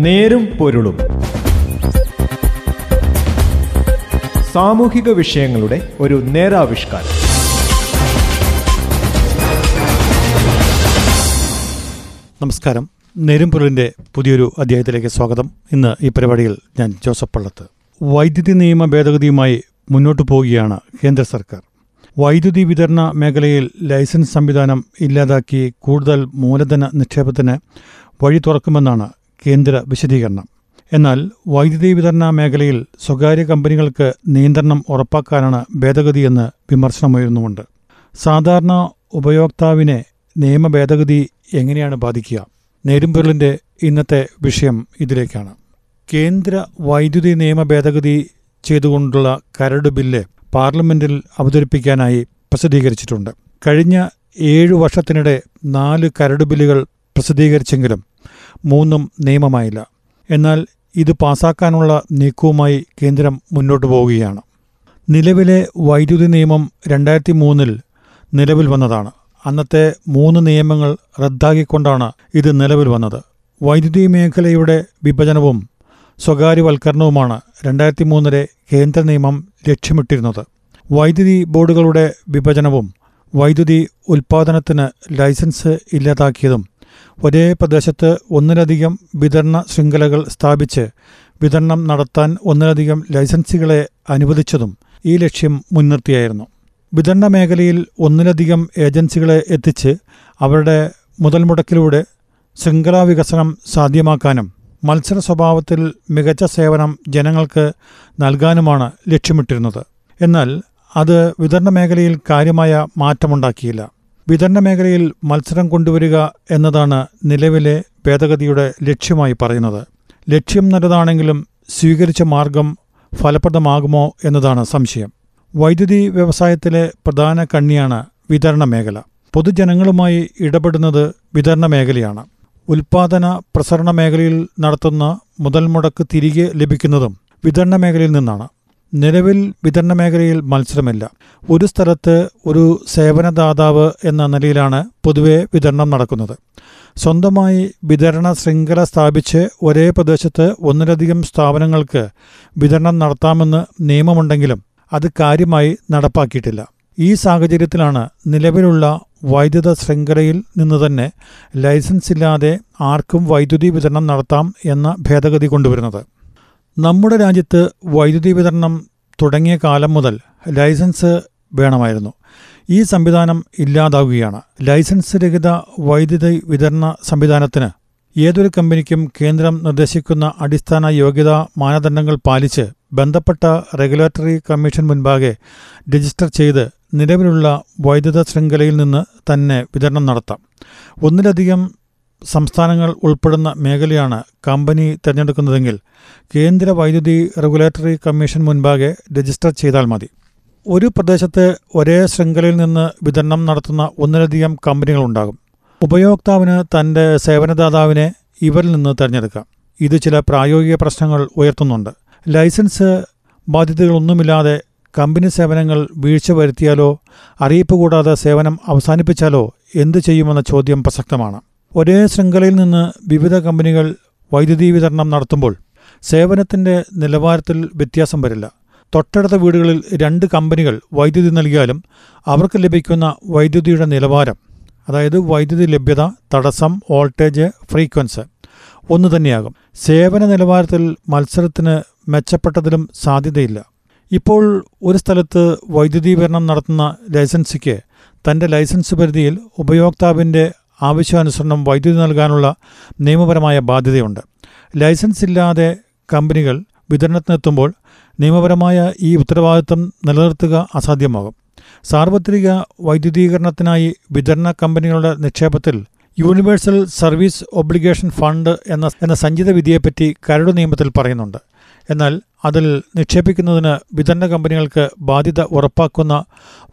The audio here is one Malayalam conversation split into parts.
നേരും പൊരുളും. സാമൂഹിക വിഷയങ്ങളുടെ ഒരു നേരാവിഷ്കാരം. നമസ്കാരം. നെരുംപൊരുളിന്റെ പുതിയൊരു അധ്യായത്തിലേക്ക് സ്വാഗതം. ഇന്ന് ഈ പരിപാടിയിൽ ഞാൻ ജോസഫ് പള്ളത്ത്. വൈദ്യുതി നിയമ ഭേദഗതിയുമായി മുന്നോട്ടു പോവുകയാണ് കേന്ദ്ര സർക്കാർ. വൈദ്യുതി വിതരണ മേഖലയിൽ ലൈസൻസ് സംവിധാനം ഇല്ലാതാക്കി കൂടുതൽ മൂലധന നിക്ഷേപത്തിന് വഴി തുറക്കുമെന്നാണ് കേന്ദ്ര വിശദീകരണം. എന്നാൽ വൈദ്യുതി വിതരണ മേഖലയിൽ സ്വകാര്യ കമ്പനികൾക്ക് നിയന്ത്രണം ഉറപ്പാക്കാനാണ് ഭേദഗതിയെന്ന് വിമർശനമുയർന്നുമുണ്ട് സാധാരണ ഉപയോക്താവിനെ നിയമ ഭേദഗതി എങ്ങനെയാണ് ബാധിക്കുക? നേരുംപൊരുളിന്റെ ഇന്നത്തെ വിഷയം ഇതിലേക്കാണ്. കേന്ദ്ര വൈദ്യുതി നിയമ ഭേദഗതി ചെയ്തുകൊണ്ടുള്ള കരട് ബില്ല് പാർലമെന്റിൽ അവതരിപ്പിക്കാനായി പ്രസിദ്ധീകരിച്ചിട്ടുണ്ട്. കഴിഞ്ഞ ഏഴു വർഷത്തിനിടെ നാല് കരട് ബില്ലുകൾ പ്രസിദ്ധീകരിച്ചെങ്കിലും മൂന്നും നിയമമായില്ല. എന്നാൽ ഇത് പാസാക്കാനുള്ള നീക്കവുമായി കേന്ദ്രം മുന്നോട്ടു പോവുകയാണ്. നിലവിലെ വൈദ്യുതി നിയമം രണ്ടായിരത്തി മൂന്നിൽ നിലവിൽ വന്നതാണ്. അന്നത്തെ മൂന്ന് നിയമങ്ങൾ റദ്ദാക്കിക്കൊണ്ടാണ് ഇത് നിലവിൽ വന്നത്. വൈദ്യുതി മേഖലയുടെ വിഭജനവും സ്വകാര്യവൽക്കരണവുമാണ് രണ്ടായിരത്തി മൂന്നിലെ കേന്ദ്ര നിയമം ലക്ഷ്യമിട്ടിരുന്നത്. വൈദ്യുതി ബോർഡുകളുടെ വിഭജനവും വൈദ്യുതി ഉൽപ്പാദനത്തിന് ലൈസൻസ് ഇല്ലാതാക്കിയതും ഒരേ പ്രദേശത്ത് ഒന്നിലധികം വിതരണ ശൃംഖലകൾ സ്ഥാപിച്ച് വിതരണം നടത്താൻ ഒന്നിലധികം ലൈസൻസുകളെ അനുവദിച്ചതും ഈ ലക്ഷ്യം മുൻനിർത്തിയായിരുന്നു. വിതരണ മേഖലയിൽ ഒന്നിലധികം ഏജൻസികളെ എത്തിച്ച് അവരുടെ മുതൽ മുടക്കിലൂടെ ശൃംഖലാ വികസനം സാധ്യമാക്കാനും മത്സര സ്വഭാവത്തിൽ മികച്ച സേവനം ജനങ്ങൾക്ക് നൽകാനുമാണ് ലക്ഷ്യമിട്ടിരുന്നത്. എന്നാൽ അത് വിതരണ മേഖലയിൽ കാര്യമായ മാറ്റമുണ്ടാക്കിയില്ല. വിതരണ മേഖലയിൽ മത്സരം കൊണ്ടുവരിക എന്നതാണ് നിലവിലെ ഭേദഗതിയുടെ ലക്ഷ്യമായി പറയുന്നത്. ലക്ഷ്യം നല്ലതാണെങ്കിലും സ്വീകരിച്ച മാർഗം ഫലപ്രദമാകുമോ എന്നതാണ് സംശയം. വൈദ്യുതി വ്യവസായത്തിലെ പ്രധാന കണ്ണിയാണ് വിതരണ മേഖല. പൊതുജനങ്ങളുമായി ഇടപെടുന്നത് വിതരണ മേഖലയാണ്. ഉൽപാദന പ്രസരണ മേഖലയിൽ നടത്തുന്ന മുതൽ മുടക്ക് തിരികെ ലഭിക്കുന്നതും വിതരണ മേഖലയിൽ നിന്നാണ്. നിലവിൽ വിതരണ മേഖലയിൽ മത്സരമില്ല. ഒരു സ്ഥലത്ത് ഒരു സേവനദാതാവ് എന്ന നിലയിലാണ് പൊതുവെ വിതരണം നടക്കുന്നത്. സ്വന്തമായി വിതരണ ശൃംഖല സ്ഥാപിച്ച് ഒരേ പ്രദേശത്ത് ഒന്നിലധികം സ്ഥാപനങ്ങൾക്ക് വിതരണം നടത്താമെന്ന് നിയമമുണ്ടെങ്കിലും അത് കാര്യമായി നടപ്പാക്കിയിട്ടില്ല. ഈ സാഹചര്യത്തിലാണ് നിലവിലുള്ള വൈദ്യുത ശൃംഖലയിൽ നിന്ന് തന്നെ ലൈസൻസ് ഇല്ലാതെ ആർക്കും വൈദ്യുതി വിതരണം നടത്താം എന്ന ഭേദഗതി കൊണ്ടുവരുന്നത്. നമ്മുടെ രാജ്യത്ത് വൈദ്യുതി വിതരണം തുടങ്ങിയ കാലം മുതൽ ലൈസൻസ് വേണമായിരുന്നു. ഈ സംവിധാനം ഇല്ലാതാവുകയാണ്. ലൈസൻസ് രഹിത വൈദ്യുതി വിതരണ സംവിധാനത്തിന് ഏതൊരു കമ്പനിക്കും കേന്ദ്രം നിർദ്ദേശിക്കുന്ന അടിസ്ഥാന യോഗ്യതാ മാനദണ്ഡങ്ങൾ പാലിച്ച് ബന്ധപ്പെട്ട റെഗുലേറ്ററി കമ്മീഷൻ മുൻപാകെ രജിസ്റ്റർ ചെയ്ത് നിലവിലുള്ള വൈദ്യുത ശൃംഖലയിൽ നിന്ന് തന്നെ വിതരണം നടത്താം. ഒന്നിലധികം സംസ്ഥാനങ്ങൾ ഉൾപ്പെടുന്ന മേഖലയാണ് കമ്പനി തിരഞ്ഞെടുക്കുന്നതെങ്കിൽ കേന്ദ്ര വൈദ്യുതി റെഗുലേറ്ററി കമ്മീഷൻ മുൻപാകെ രജിസ്റ്റർ ചെയ്താൽ മതി. ഒരു പ്രദേശത്ത് ഒരേ ശൃംഖലയിൽ നിന്ന് വിതരണം നടത്തുന്ന ഒന്നിലധികം കമ്പനികളുണ്ടാകും ഉപയോക്താവിന് തന്റെ സേവനദാതാവിനെ ഇവരിൽ നിന്ന് തിരഞ്ഞെടുക്കാം. ഇത് ചില പ്രായോഗിക പ്രശ്നങ്ങൾ ഉയർത്തുന്നുണ്ട്. ലൈസൻസ് ബാധ്യതകളൊന്നുമില്ലാതെ കമ്പനി സേവനങ്ങൾ വീഴ്ച വരുത്തിയാലോ അറിയിപ്പ് കൂടാതെ സേവനം അവസാനിപ്പിച്ചാലോ എന്തു ചെയ്യുമെന്ന ചോദ്യം പ്രസക്തമാണ്. ഒരേ ശൃംഖലയിൽ നിന്ന് വിവിധ കമ്പനികൾ വൈദ്യുതി വിതരണം നടത്തുമ്പോൾ സേവനത്തിന്റെ നിലവാരത്തിൽ വ്യത്യാസം വരില്ല. തൊട്ടടുത്ത വീടുകളിൽ രണ്ട് കമ്പനികൾ വൈദ്യുതി നൽകിയാലും അവർക്ക് ലഭിക്കുന്ന വൈദ്യുതിയുടെ നിലവാരം അതായത് വൈദ്യുതി ലഭ്യത തടസ്സം വോൾട്ടേജ് ഫ്രീക്വൻസ് ഒന്നു തന്നെയാകും. സേവന നിലവാരത്തിൽ മത്സരത്തിന് മെച്ചപ്പെട്ടതിലും സാധ്യതയില്ല. ഇപ്പോൾ ഒരു സ്ഥലത്ത് വൈദ്യുതി വിതരണം നടത്തുന്ന ലൈസൻസിക്ക് തന്റെ ലൈസൻസ് പരിധിയിൽ ഉപയോക്താവിന്റെ ആവശ്യാനുസരണം വൈദ്യുതി നൽകാനുള്ള നിയമപരമായ ബാധ്യതയുണ്ട്. ലൈസൻസ് ഇല്ലാതെ കമ്പനികൾ വിതരണത്തിനെത്തുമ്പോൾ നിയമപരമായ ഈ ഉത്തരവാദിത്തം നിലനിർത്തുക അസാധ്യമാകും. സാർവത്രിക വൈദ്യുതീകരണത്തിനായി വിതരണ കമ്പനികളുടെ നിക്ഷേപത്തിൽ യൂണിവേഴ്സൽ സർവീസ് ഒബ്ലിഗേഷൻ ഫണ്ട് എന്ന എന്ന സഞ്ചിത വിധിയെപ്പറ്റി കരട് നിയമത്തിൽ പറയുന്നുണ്ട്. എന്നാൽ അതിൽ നിക്ഷേപിക്കുന്നതിന് വിതരണ കമ്പനികൾക്ക് ബാധ്യത ഉറപ്പാക്കുന്ന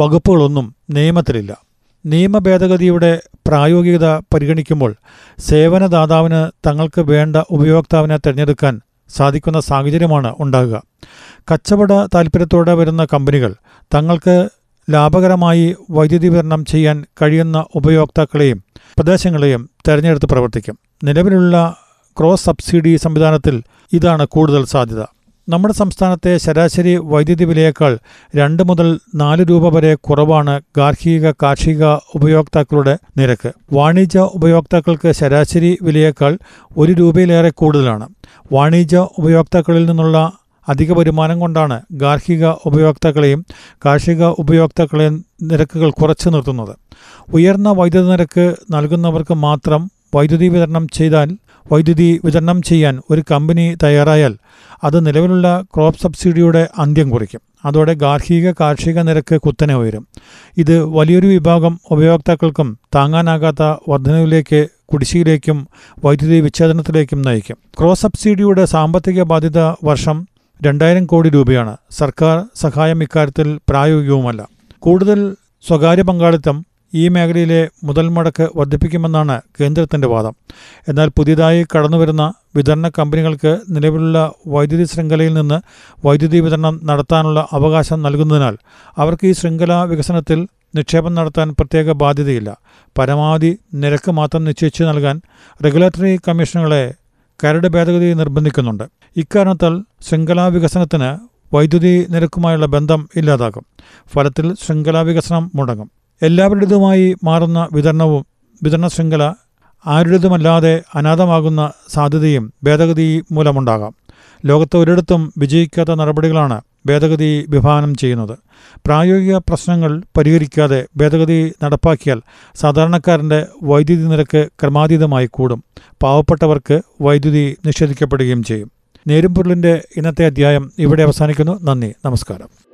വകുപ്പുകളൊന്നും നിയമത്തിലില്ല. നിയമ ഭേദഗതിയുടെ പ്രായോഗികത പരിഗണിക്കുമ്പോൾ സേവനദാതാവിന് തങ്ങൾക്ക് വേണ്ട ഉപയോക്താവിനെ തിരഞ്ഞെടുക്കാൻ സാധിക്കുന്ന സാഹചര്യമാണ് ഉണ്ടാകുക. കച്ചവട താൽപ്പര്യത്തോടെ വരുന്ന കമ്പനികൾ തങ്ങൾക്ക് ലാഭകരമായി വൈദ്യുതി വിതരണം ചെയ്യാൻ കഴിയുന്ന ഉപയോക്താക്കളെയും പ്രദേശങ്ങളെയും തിരഞ്ഞെടുത്ത് പ്രവർത്തിക്കും. നിലവിലുള്ള ക്രോസ് സബ്സിഡി സംവിധാനത്തിൽ ഇതാണ് കൂടുതൽ സാധ്യത. നമ്മുടെ സംസ്ഥാനത്തെ ശരാശരി വൈദ്യുതി വിലയേക്കാൾ രണ്ട് മുതൽ നാല് രൂപ വരെ കുറവാണ് ഗാർഹിക കാർഷിക ഉപയോക്താക്കളുടെ നിരക്ക്. വാണിജ്യ ഉപയോക്താക്കൾക്ക് ശരാശരി വിലയേക്കാൾ ഒരു രൂപയിലേറെ കൂടുതലാണ്. വാണിജ്യ ഉപയോക്താക്കളിൽ നിന്നുള്ള അധിക വരുമാനം കൊണ്ടാണ് ഗാർഹിക ഉപയോക്താക്കളെയും കാർഷിക ഉപയോക്താക്കളെയും നിരക്കുകൾ കുറച്ചു നിർത്തുന്നത്. ഉയർന്ന വൈദ്യുതി നിരക്ക് നൽകുന്നവർക്ക് മാത്രം വൈദ്യുതി വിതരണം ചെയ്താൽ വൈദ്യുതി വിതരണം ചെയ്യാൻ ഒരു കമ്പനി തയ്യാറായാൽ അത് നിലവിലുള്ള ക്രോപ്പ് സബ്സിഡിയുടെ അന്ത്യം കുറിക്കും. അതോടെ ഗാർഹിക കാർഷിക നിരക്ക് കുത്തനെ ഉയരും. ഇത് വലിയൊരു വിഭാഗം ഉപയോക്താക്കൾക്കും താങ്ങാനാകാത്ത വർധനവിലേക്ക് കുടിശ്ശിയിലേക്കും വൈദ്യുതി വിച്ഛേദനത്തിലേക്കും നയിക്കും. ക്രോസ് സബ്സിഡിയുടെ സാമ്പത്തിക ബാധ്യത വർഷം രണ്ടായിരം കോടി രൂപയാണ്. സർക്കാർ സഹായം ഇക്കാര്യത്തിൽ പ്രായോഗികവുമല്ല. കൂടുതൽ സ്വകാര്യ പങ്കാളിത്തം ഈ മേഖലയിലെ മുതൽ മുടക്ക് വർദ്ധിപ്പിക്കുമെന്നാണ് കേന്ദ്രത്തിന്റെ വാദം. എന്നാൽ പുതിയതായി കടന്നുവരുന്ന വിതരണ കമ്പനികൾക്ക് നിലവിലുള്ള വൈദ്യുതി ശൃംഖലയിൽ നിന്ന് വൈദ്യുതി വിതരണം നടത്താനുള്ള അവകാശം നൽകുന്നതിനാൽ അവർക്ക് ഈ ശൃംഖല വികസനത്തിൽ നിക്ഷേപം നടത്താൻ പ്രത്യേക ബാധ്യതയില്ല. പരമാവധി നിരക്ക് മാത്രം നിശ്ചയിച്ച് നൽകാൻ റെഗുലേറ്ററി കമ്മീഷനുകളെ കരട് ഭേദഗതി നിർബന്ധിക്കുന്നുണ്ട്. ഇക്കാരണത്താൽ ശൃംഖലാ വികസനത്തിന് വൈദ്യുതി നിരക്കുമായുള്ള ബന്ധം ഇല്ലാതാകും. ഫലത്തിൽ ശൃംഖലാ വികസനം മുടങ്ങും. എല്ലാവരുടേതുമായി മാറുന്ന വിതരണവും വിതരണ ശൃംഖല ആരുടേതുമല്ലാതെ അനാഥമാകുന്ന സാധ്യതയും ഭേദഗതി മൂലമുണ്ടാകാം. ലോകത്ത് ഒരിടത്തും വിജയിക്കാത്ത നടപടികളാണ് ഭേദഗതി വിഭാവനം ചെയ്യുന്നത്. പ്രായോഗിക പ്രശ്നങ്ങൾ പരിഹരിക്കാതെ ഭേദഗതി നടപ്പാക്കിയാൽ സാധാരണക്കാരന്റെ വൈദ്യുതി നിരക്ക് ക്രമാതീതമായി കൂടും. പാവപ്പെട്ടവർക്ക് വൈദ്യുതി നിഷേധിക്കപ്പെടുകയും ചെയ്യും. നേരുംപൊരുളിന്റെ ഇന്നത്തെ അധ്യായം ഇവിടെ അവസാനിക്കുന്നു. നന്ദി. നമസ്കാരം.